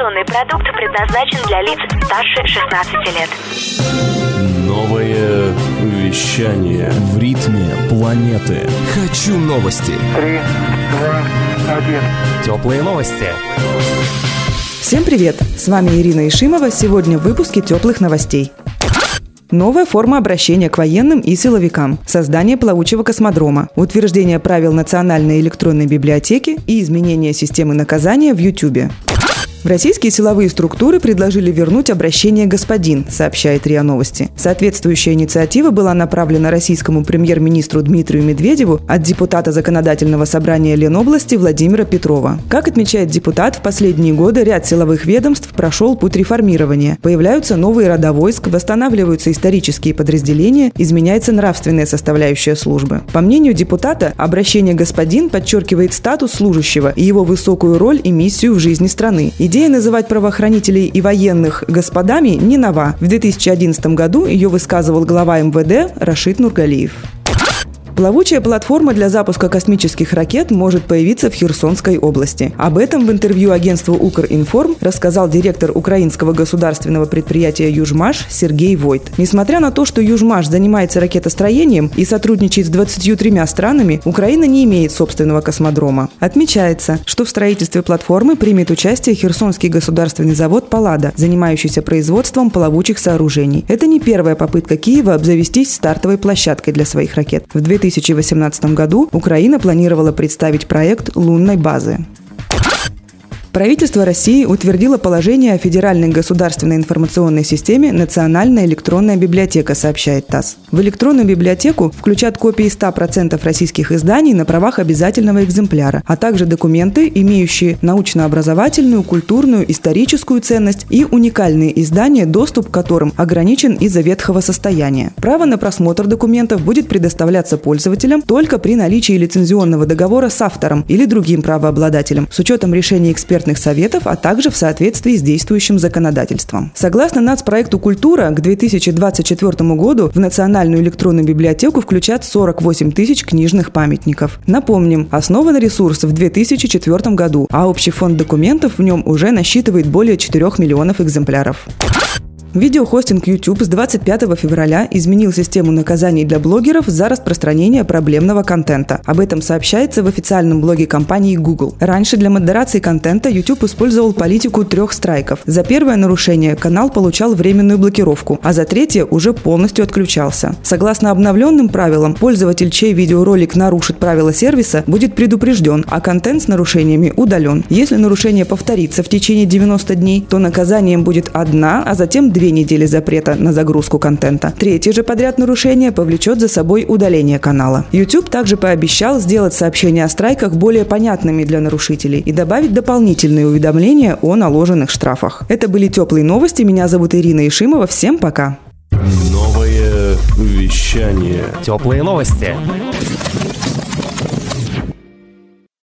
Информационный продукт предназначен для лиц старше 16 лет. Новое вещание в ритме планеты. Хочу новости. Три, два, один. Теплые новости. Всем привет! С вами Ирина Ишимова. Сегодня в выпуске теплых новостей. Новая форма обращения к военным и силовикам, создание плавучего космодрома, утверждение правил Национальной электронной библиотеки и изменение системы наказания в YouTube. Российские силовые структуры предложили вернуть обращение «господин», сообщает РИА Новости. Соответствующая инициатива была направлена российскому премьер-министру Дмитрию Медведеву от депутата Законодательного собрания Ленобласти Владимира Петрова. Как отмечает депутат, в последние годы ряд силовых ведомств прошел путь реформирования. Появляются новые рода войск, восстанавливаются исторические подразделения, изменяется нравственная составляющая службы. По мнению депутата, обращение «господин» подчеркивает статус служащего и его высокую роль и миссию в жизни страны. Идея называть правоохранителей и военных господами не нова. В 2011 году ее высказывал глава МВД Рашид Нургалиев. Плавучая платформа для запуска космических ракет может появиться в Херсонской области. Об этом в интервью агентству «Укринформ» рассказал директор украинского государственного предприятия «Южмаш» Сергей Войт. Несмотря на то, что «Южмаш» занимается ракетостроением и сотрудничает с 23 странами, Украина не имеет собственного космодрома. Отмечается, что в строительстве платформы примет участие Херсонский государственный завод «Паллада», занимающийся производством плавучих сооружений. Это не первая попытка Киева обзавестись стартовой площадкой для своих ракет. В 2000 2018 году Украина планировала представить проект лунной базы. Правительство России утвердило положение о Федеральной государственной информационной системе «Национальная электронная библиотека», сообщает ТАСС. В электронную библиотеку включат копии 100% российских изданий на правах обязательного экземпляра, а также документы, имеющие научно-образовательную, культурную, историческую ценность и уникальные издания, доступ к которым ограничен из-за ветхого состояния. Право на просмотр документов будет предоставляться пользователям только при наличии лицензионного договора с автором или другим правообладателем, с учетом решения экспертов экспертных советов, а также в соответствии с действующим законодательством. Согласно нацпроекту «Культура» к 2024 году в Национальную электронную библиотеку включат 48 тысяч книжных памятников. Напомним, основан ресурс в 2004 году, а общий фонд документов в нем уже насчитывает более 4 миллионов экземпляров. Видеохостинг YouTube с 25 февраля изменил систему наказаний для блогеров за распространение проблемного контента. Об этом сообщается в официальном блоге компании Google. Раньше для модерации контента YouTube использовал политику трех страйков. За первое нарушение канал получал временную блокировку, а за третье уже полностью отключался. Согласно обновленным правилам, пользователь, чей видеоролик нарушит правила сервиса, будет предупрежден, а контент с нарушениями удален. Если нарушение повторится в течение 90 дней, то наказанием будет одна, а затем две две недели запрета на загрузку контента. Третье же подряд нарушение повлечет за собой удаление канала. YouTube также пообещал сделать сообщения о страйках более понятными для нарушителей и добавить дополнительные уведомления о наложенных штрафах. Это были теплые новости. Меня зовут Ирина Ишимова. Всем пока. Новое вещание. Теплые новости.